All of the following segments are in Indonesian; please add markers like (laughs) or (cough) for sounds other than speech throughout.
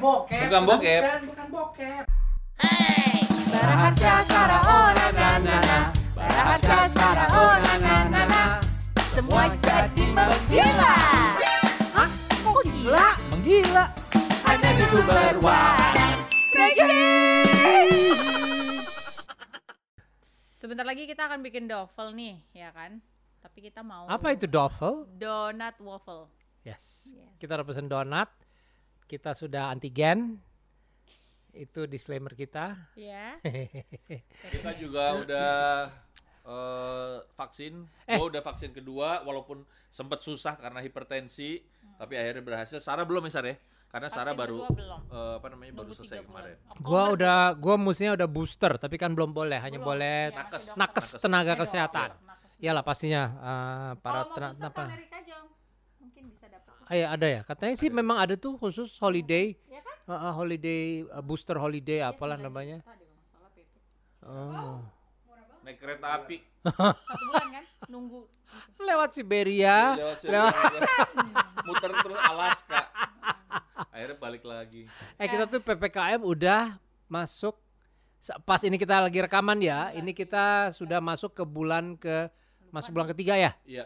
bokep. Bukan bokep. Bukan, bukan bokep. Baraharsa Sara oh na na na na. Baraharsa Sara oh na na na na. Semua jadi menggila. Hah? Kok gila? Menggila. Hanya di sumber waras. Sebentar lagi kita akan bikin waffle nih, ya kan? Tapi kita mau Apa itu doffel? Donut waffle. Yes. Yes. Kita udah pesen donat. Kita sudah antigen. Itu disclaimer kita. Ya. (laughs) Kita juga udah eh, vaksin. Eh. Gua udah vaksin kedua walaupun sempat susah karena hipertensi, tapi akhirnya berhasil. Sarah belum ya, Sarah ya? Karena Sarah Vaksin baru kedua belum. eh, apa namanya baru selesai kemarin. Oktober Gua udah gua mestinya udah booster tapi kan belum boleh, hanya belum. boleh Iya, nakes. nakes tenaga kesehatan. Iyalah pastinya eh, para Kalau mau tena- booster ke apa? Amerika. Ah, iya, ada ya. Katanya sih memang ada tuh khusus holiday, Ya kan? eh, holiday eh, booster holiday apalah sembilan namanya. juta. Oh. Naik kereta api. (laughs) Satu bulan kan? Nunggu. Lewat Siberia. Lewat sini, lewat- (laughs) muter terus Alaska. Akhirnya balik lagi. Eh kita tuh PPKM udah masuk sa- pas ini kita lagi rekaman ya. Ini kita sudah masuk ke bulan ke masuk bulan ketiga ya. Iya.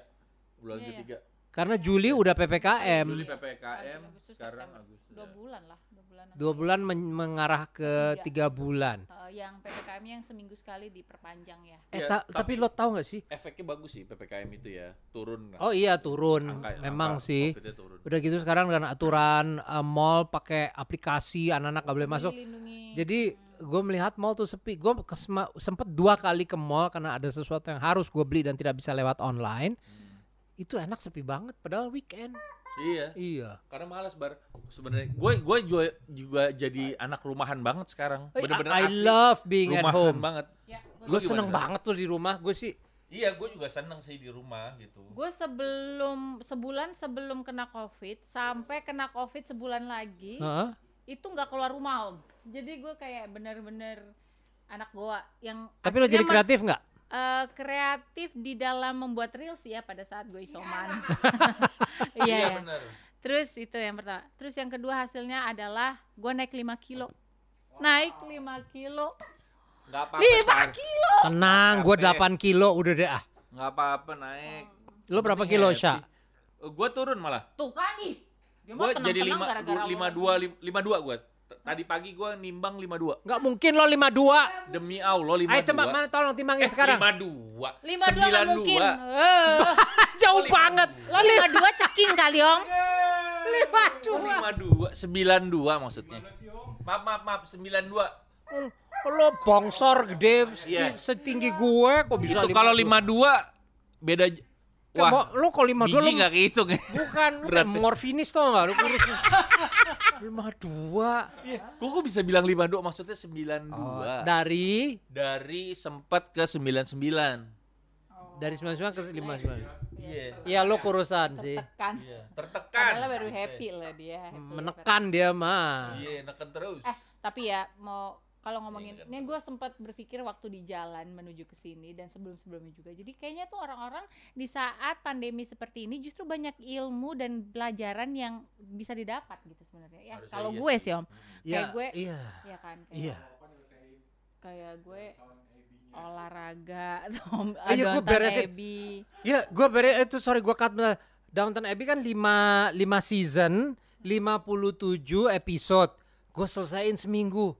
Bulan Iya, iya. ketiga. Karena Juli udah PPKM. Juli PPKM, Agustus, sekarang. Agustus. Dua ya. bulan lah. Dua bulan. Dua bulan men- mengarah ke Tiga. tiga bulan. Eh, yang PPKM-nya yang seminggu sekali diperpanjang ya. Eh Iya, ta- tapi tapi- lo tahu nggak sih? Efeknya bagus sih PPKM itu ya, turun. Oh iya turun, Angka- memang angka sih. Turun. Udah gitu sekarang dengan aturan eh, mall pakai aplikasi anak-anak gak boleh masuk. Jadi gue melihat mall tuh sepi. Gue sempet dua kali ke mall karena ada sesuatu yang harus gue beli dan tidak bisa lewat online. Itu enak sepi banget padahal weekend. Iya. Iya. Karena malas bar. Sebenarnya gue gue juga, juga jadi anak rumahan banget sekarang. Bener-bener I asli. love being at rumahan home. banget. Ya, Gue Lu seneng banget tuh di rumah. Gue sih Iya, gue juga seneng sih di rumah gitu. Gue sebelum sebulan sebelum kena covid sampai kena covid sebulan lagi Heeh. itu nggak keluar rumah om. Jadi gue kayak bener-bener anak goa yang. Tapi lo jadi kreatif nggak? Eh, kreatif di dalam membuat reels ya pada saat gue isoman. (laughs) Iya Iya ya. bener. Terus itu yang pertama. Terus yang kedua hasilnya adalah gue naik 5 kilo. Naik 5 kilo. Nggak apa-apa. Lima Sar. kilo. Tenang, gue Capek. 8 kilo udah deh ah. Nggak apa-apa naik. Lo berapa Penting kilo. Sya? Gue turun malah. Tuh kan nih. Gue jadi tenang-tenang lima gara-gara lima lo dua lima dua gue. Tadi pagi gue nimbang lima dua. Nggak mungkin lo 52. Demi Allah lima Ayo dua. tembak mana tolong timbangin Eh, sekarang. lima dua. Lima dua nggak mungkin. (laughs) Jauh Oh, banget. Lo lima dua ceking kali om. Lima Oh, lima dua, sembilan dua maksudnya. Maaf maaf maaf, sembilan dua. Lo bongsor gede Iya. setinggi gue kok bisa Itu kalau lima dua beda. Wah, Wah, lo kalau lima dua lo nggak kehitung ya? bukan ya. morfinis tau nggak lo kurus (laughs) lima dua Iya, gue kok bisa bilang lima dua maksudnya sembilan Oh, dua. dari Dari sempat ke sembilan sembilan. dari sembilan sembilan ke lima sembilan Iya. Iya lo kurusan sih Tekan. Iya. Tertekan. Padahal baru happy loh dia. happy menekan dia mah Iya, neken terus. Eh, tapi ya mau kalau ngomongin ini gue sempat berpikir waktu di jalan menuju ke sini dan sebelum-sebelumnya juga. Jadi kayaknya tuh orang-orang di saat pandemi seperti ini justru banyak ilmu dan pelajaran yang bisa didapat gitu sebenarnya. Ya, kalau iya gue sih. sih, Om. Iya, Kayak gue iya ya kan kayak, iya kayak gue olahraga (laughs) atau Iya, gue beresin. Iya, gue bere itu sorry gue cut. Downton Abbey kan 5 5 season, 57 episode. Gue selesaiin seminggu.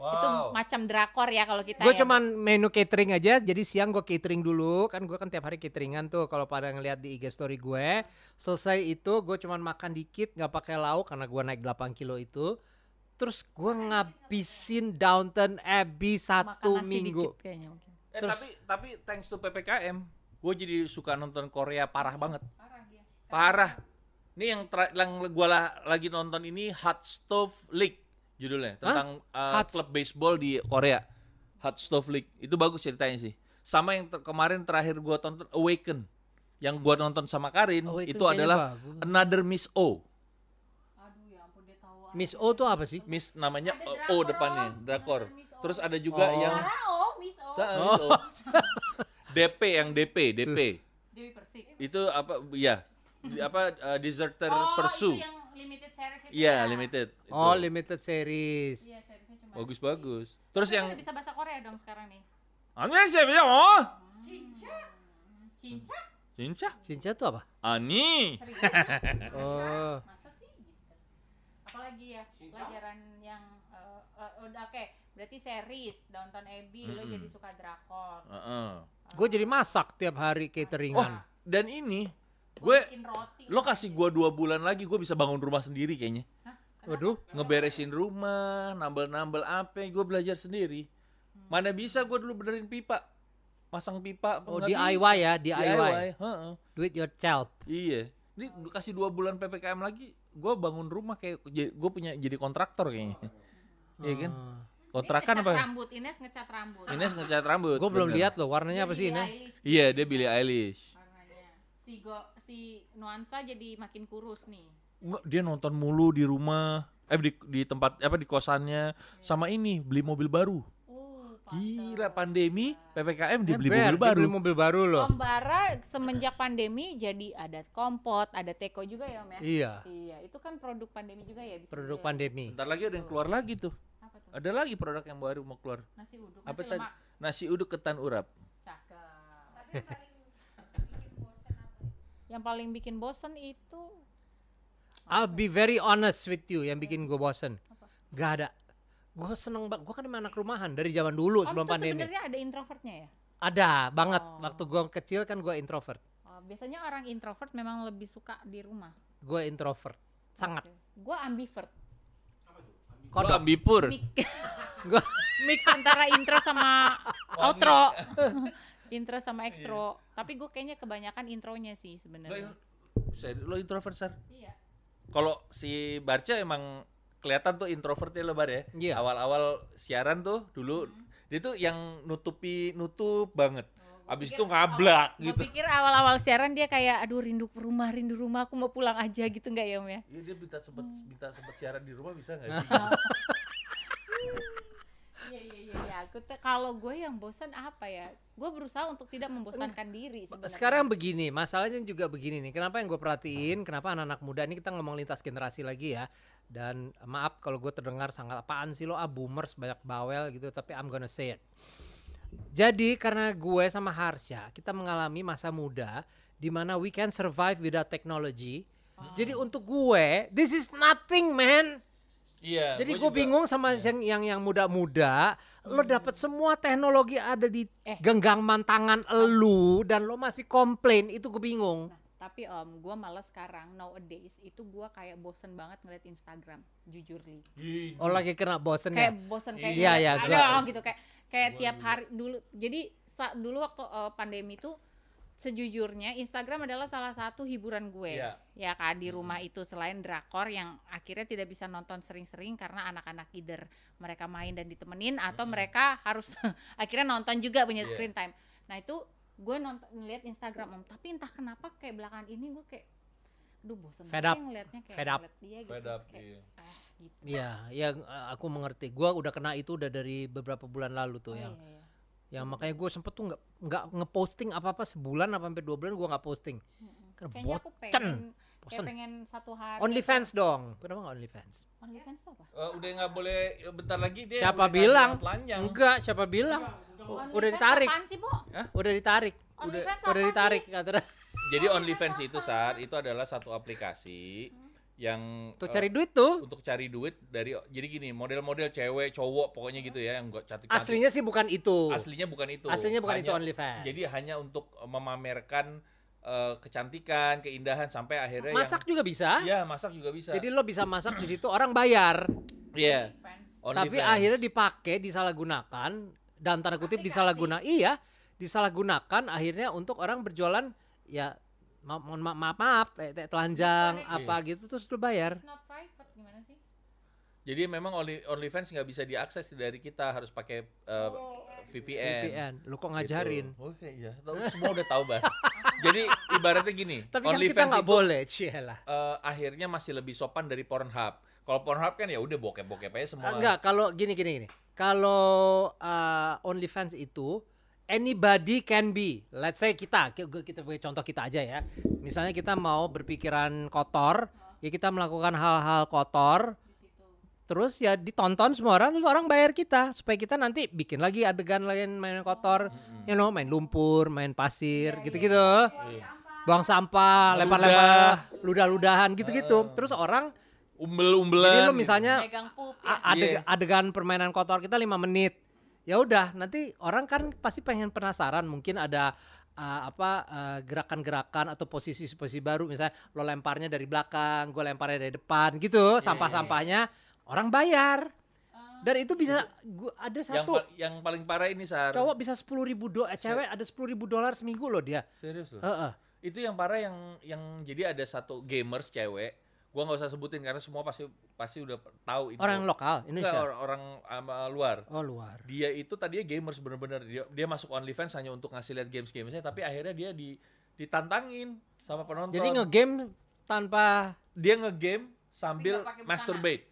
Wow. Itu macam drakor ya kalau kita Gue ya. cuman menu catering aja, jadi siang gue catering dulu. Kan gue kan tiap hari cateringan tuh. Kalau pada ngeliat di IG story gue, selesai itu gue cuman makan dikit, nggak pakai lauk karena gue naik 8 kilo itu. Terus gue ngabisin Downton Abbey Makan satu nasi minggu. dikit kayaknya mungkin. Eh, Terus- tapi tapi thanks to PPKM, gue jadi suka nonton Korea parah banget. Parah dia. Parah. Ini yang tra- yang gue lagi nonton ini Hot Stove League judulnya tentang uh, Hot- klub baseball di Korea. Hot Stove League itu bagus ceritanya sih. Sama yang ter- kemarin terakhir gue tonton Awaken. Yang gue nonton sama Karin Awaken itu adalah bagus. Another Miss O. Aduh ya ampun dia tahu. Miss O tuh apa sih? Miss namanya Ada O depannya, drakor. O. Terus ada juga Oh. yang Sarah oh, Miss O. Sa- Miss O. DP yang DP, DP. Dewi Persik. Itu apa ya? Apa uh, deserter oh, pursue. itu yang Iya, ya? limited. Itu. Oh, limited series. Iya, seriesnya cuma Bagus-bagus. Terus Tapi yang bisa bahasa Korea dong sekarang nih. Ani siapa ya? Oh, Cinca? Cinca. Cinca tuh apa? Ani. (laughs) Oh. Masa sih gitu. Apalagi ya pelajaran yang udah oke, berarti series Downton Abbey lo Mm-mm. jadi suka drakor. Heeh. Gue jadi masak tiap hari Oh, cateringan. dan ini Gue gue bikin roti. lo kasih gua dua bulan lagi gue bisa bangun rumah sendiri kayaknya. Hah? Waduh. Ngeberesin rumah, nambel-nambel apa, gue belajar sendiri. Mana bisa gue dulu benerin pipa, masang pipa. Oh, DIY bisa. ya, DIY. heeh. Do it yourself. Iya. Ini lu kasih dua bulan ppkm lagi, gue bangun rumah kayak gue punya jadi kontraktor kayaknya. Iya kan? Kontrakan apa? ngecat rambut, Ines ngecat rambut. Ines ngecat rambut. Gue belum lihat loh warnanya apa sih ini? Iya, dia Billie Eilish. warnanya. Si go si nuansa jadi makin kurus nih. Nggak, dia nonton mulu di rumah, eh di, di tempat apa di kosannya sama ini beli mobil baru. Oh, Gila pandemi PPKM dia beli mobil dia baru. beli mobil baru loh. Om Bara semenjak pandemi jadi ada kompot, ada teko juga ya Om ya? Iya, Iya, itu kan produk pandemi juga ya. bisa produk ya? pandemi. Ntar lagi ada yang keluar lagi tuh. Apa tuh? Ada lagi produk yang baru mau keluar. Nasi uduk, Apa nasi. Nasi uduk ketan urap. Cakep. Yang paling bikin bosen itu I'll be very honest with you yang bikin gue bosen. Gak ada. Gue seneng banget. Gue kan emang anak rumahan dari zaman dulu Om sebelum tuh pandemi. sebenarnya ada introvertnya ya? Ada banget. Oh. Waktu gue kecil kan gue introvert. Oh, biasanya orang introvert memang lebih suka di rumah. Gue introvert. Sangat. Gue ambivert. Gua Kodok. ambipur. Gua mix antara intro sama outro. (laughs) intro sama extro. Tapi gue kayaknya kebanyakan intronya sih Lo, sebenarnya. saya- lo introvert sar. Iya. Kalau si Barca emang kelihatan tuh introvert ya lo Bar ya. Iya. Awal-awal siaran tuh dulu dia tuh yang nutupi nutup banget. Abis itu ngablak Gue gitu. pikir awal-awal siaran dia kayak aduh rindu rumah, rindu rumah, aku mau pulang aja gitu nggak ya Om ya? Iya dia minta sempet minta sempet siaran di rumah bisa nggak (laughs) sih? (laughs) Iya iya iya. Aku te- kalau gue yang bosan apa ya? Gue berusaha untuk tidak membosankan diri sebenarnya. Sekarang begini, masalahnya juga begini nih. Kenapa yang gue perhatiin, kenapa anak-anak muda ini kita ngomong lintas generasi lagi ya. Dan maaf kalau gue terdengar sangat apaan sih lo ah boomers banyak bawel gitu, tapi I'm gonna say it. Jadi karena gue sama Harsha kita mengalami masa muda di mana we can survive without technology. Jadi untuk gue, this is nothing man. Iya. Jadi gua gue bingung sama yang yang yang muda-muda, lo dapat semua teknologi ada di Eh. genggaman tangan elu dan lo masih komplain, itu gue bingung. Nah, tapi Om, gue malah sekarang nowadays itu gue kayak bosen banget ngeliat Instagram, jujur li. Oh lagi kena bosen Kayak ya? bosen kayak Iya, iya, ada gitu kayak kayak tiap hari dulu. Jadi sa- dulu waktu eh, pandemi itu sejujurnya Instagram adalah salah satu hiburan gue. Iya. Ya kan di rumah itu selain drakor yang akhirnya tidak bisa nonton sering-sering karena anak-anak either mereka main dan ditemenin atau mereka harus (laughs) akhirnya nonton juga punya Iya. screen time. Nah itu gue nonton ngeliat Instagram om, tapi entah kenapa kayak belakangan ini gue kayak, aduh bosen Fed banget up. ya ngeliatnya kayak Fed up. ngeliat dia gitu, Fed up, kayak iya. ah gitu. Iya, ya eh, aku mengerti. Gua udah kena itu udah dari beberapa bulan lalu tuh Oh, yang iya, iya. Yang makanya gue sempet tuh nggak nggak ngeposting apa-apa sebulan apa sampai dua bulan gue nggak posting. Karena Kayaknya aku pengen, kayak Bosen. pengen satu hari. OnlyFans dong. Kenapa nggak OnlyFans? OnlyFans tuh apa? Eh, udah nggak boleh bentar lagi dia Siapa udah bilang? Enggak, siapa bilang? U- Udah ditarik. Apaan sih, Bo? Udah ditarik. OnlyFans Udah apa ditarik sih? katanya. Jadi OnlyFans itu saat itu adalah satu aplikasi yang Tuh eh, cari duit tuh. untuk cari duit dari jadi gini model-model cewek cowok pokoknya gitu ya yang enggak cantik Aslinya sih bukan itu. aslinya bukan itu Aslinya bukan Hanya- itu OnlyFans. jadi hanya untuk memamerkan eh, kecantikan keindahan sampai akhirnya masak juga bisa. yang, ya masak juga bisa Jadi lo bisa masak di situ orang bayar. Iya OnlyFans. Tapi OnlyFans. akhirnya dipakai, disalahgunakan dan tanda kutip disalahguna. Iya, disalahgunakan akhirnya untuk orang berjualan ya maaf maaf te- te- telanjang Iya. apa gitu terus lo bayar. It's not private gimana sih? jadi memang Only, OnlyFans nggak bisa diakses dari kita harus pakai eh, VPN VPN. Lo kok Gitu. ngajarin? Oh iya, tahu semua udah tahu, Bah. (laughs) Jadi ibaratnya gini, Tapi kan kita OnlyFans nggak itu boleh, cielah. eh, akhirnya masih lebih sopan dari Pornhub. Kalau Pornhub kan ya udah bokep-bokep aja semua. Enggak, kalau gini gini gini. Kalau uh, OnlyFans itu anybody can be. Let's say kita, ki- kita sebagai contoh kita aja ya. Misalnya kita mau berpikiran kotor, ya kita melakukan hal-hal kotor terus ya ditonton semua orang terus orang bayar kita supaya kita nanti bikin lagi adegan lain main kotor you know main lumpur main pasir gitu-gitu buang sampah lempar-lempar ludah-ludahan gitu-gitu terus orang Umbel-umbelan. jadi lu gitu. misalnya Megang pup ya. a- adeg- Iya. adegan permainan kotor kita lima menit ya udah nanti orang kan pasti pengen penasaran mungkin ada uh, apa uh, gerakan-gerakan atau posisi-posisi baru misalnya lo lemparnya dari belakang gue lemparnya dari depan Iya, gitu sampah-sampahnya orang bayar dan itu bisa gua ada yang, satu pa- yang paling parah ini Sar. cowok bisa sepuluh ribu do eh, cewek ada sepuluh ribu dolar seminggu loh dia Serius loh. Heeh. Itu yang parah yang yang jadi ada satu gamers cewek. Gua nggak usah sebutin karena semua pasti pasti udah tahu itu. orang lokal Enggak, Indonesia orang, orang ama luar. oh luar Dia itu tadinya gamers bener-bener dia, dia masuk OnlyFans hanya untuk ngasih lihat games-gamesnya tapi akhirnya dia di ditantangin sama penonton. jadi ngegame tanpa dia ngegame sambil masturbate.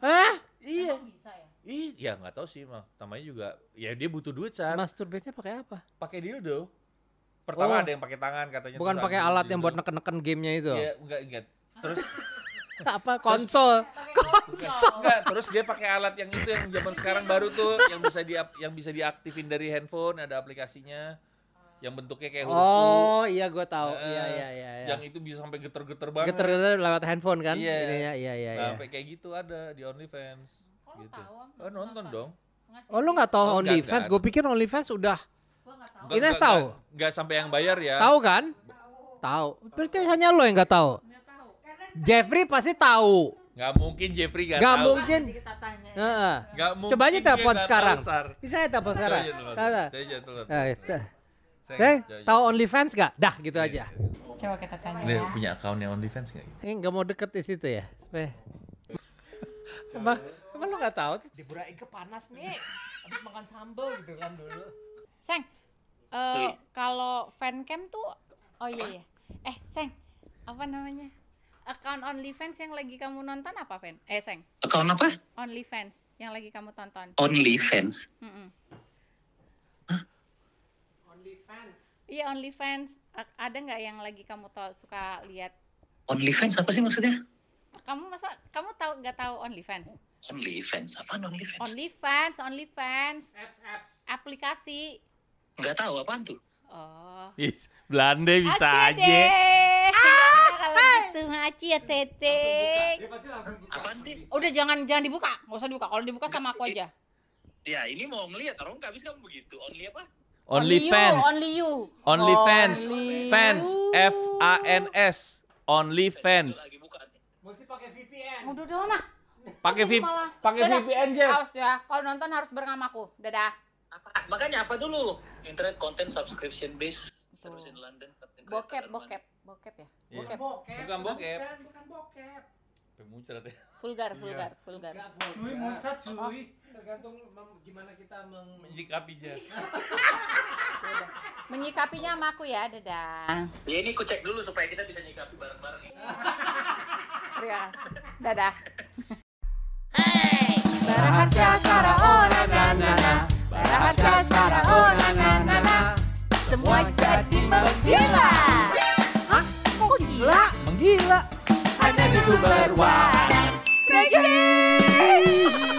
Hah? Iya. Ya? Ih, ya nggak tahu sih, mah. Namanya juga ya dia butuh duit saat masturbate-nya pakai apa pakai dildo. Pertama Oh. ada yang pakai tangan katanya. bukan pakai alat yang buat neken-neken gamenya itu Iya, enggak enggak. Terus (laughs) apa (laughs) konsol enggak, terus dia pakai alat yang itu yang zaman sekarang baru tuh yang bisa di yang bisa diaktifin dari handphone, ada aplikasinya yang bentuknya kayak huruf U. oh iya gue tahu iya iya iya iya. Yang itu bisa sampai geter-geter banget. geter-geter lewat handphone kan Iya. ininya iya iya Nah, iya sampai kayak gitu ada di OnlyFans. Lu gitu. tahu? Oh, nonton dong. Oh lu nggak tahu Oh, OnlyFans gue pikir OnlyFans udah Gua nggak tahu. Enggak, Ines tahu? enggak, enggak sampai yang bayar ya. tahu kan tahu berarti hanya lo yang Nggak tahu. Jeffrey pasti tahu Nggak mungkin Jeffrey nggak Nggak tahu. mungkin. Kita tanya ya. Heeh. Nggak mungkin. coba aja telepon sekarang bisa ya telepon sekarang Coba aja telepon. Tahu tak? Saya aja telepon. Saya coba tahu OnlyFans gak? Dah gitu Iya, aja. Coba kita tanya Dia ya. punya account yang OnlyFans nggak? Ini nggak mau deket di situ ya? Supaya... Emang, emang lu nggak tahu? Di Ike panas nih. Habis makan sambal gitu kan dulu. Seng, eh, kalau fancam tuh, oh iya ya. Eh, Seng, apa namanya? Account OnlyFans yang lagi kamu nonton apa, Fen? Eh, Seng, Account apa? OnlyFans yang lagi kamu tonton. OnlyFans. Mm-mm. OnlyFans. Iya, OnlyFans. A- ada nggak yang lagi kamu tau, suka lihat? OnlyFans apa sih maksudnya? Kamu masa kamu tahu nggak tahu OnlyFans? OnlyFans. Apaan OnlyFans? OnlyFans, OnlyFans, Apps, apps. aplikasi. Nggak tahu apaan tuh. Oh. Yes, Belanda bisa aja. deh. Yaudah, kalau gitu Aci ya Tete. Dia pasti langsung buka. Apaan sih? Udah jangan jangan dibuka, nggak usah dibuka. Kalau dibuka sama aku aja. Ya ini mau ngeliat orang nggak bisa kamu begitu. Only apa? OnlyFans. Only you. Only Fans. you. F A N S. Buka nih. Mesti pakai VPN. Udah dong nah. Pakai Ini V malah. pakai. VPN Jeff. Awas ya, kalau nonton harus bersamaku. Dadah. Apa? Makanya apa dulu? Internet content subscription based service in London. Bokep, bokep, bokep ya. Iya. Bokep. Bokep. Bukan bokep. Bukan, bukan bokep. Muncrat ya. Vulgar, vulgar, vulgar. Enggak, cuy, muncrat cuy. Tergantung gimana kita meng... Menyikapi Jeff. Yaudah. Menyikapinya sama aku ya, dadah. Ya ini ku cek dulu supaya kita bisa nyikapi bareng-bareng. Terima kasih. Dadah. Baraharsa Sara oh na na na na Sara harsa Sara oh na na na na. Semua jadi menggila. Hah? Kok gila? Menggila. Hanya di sumber waras. Tragedi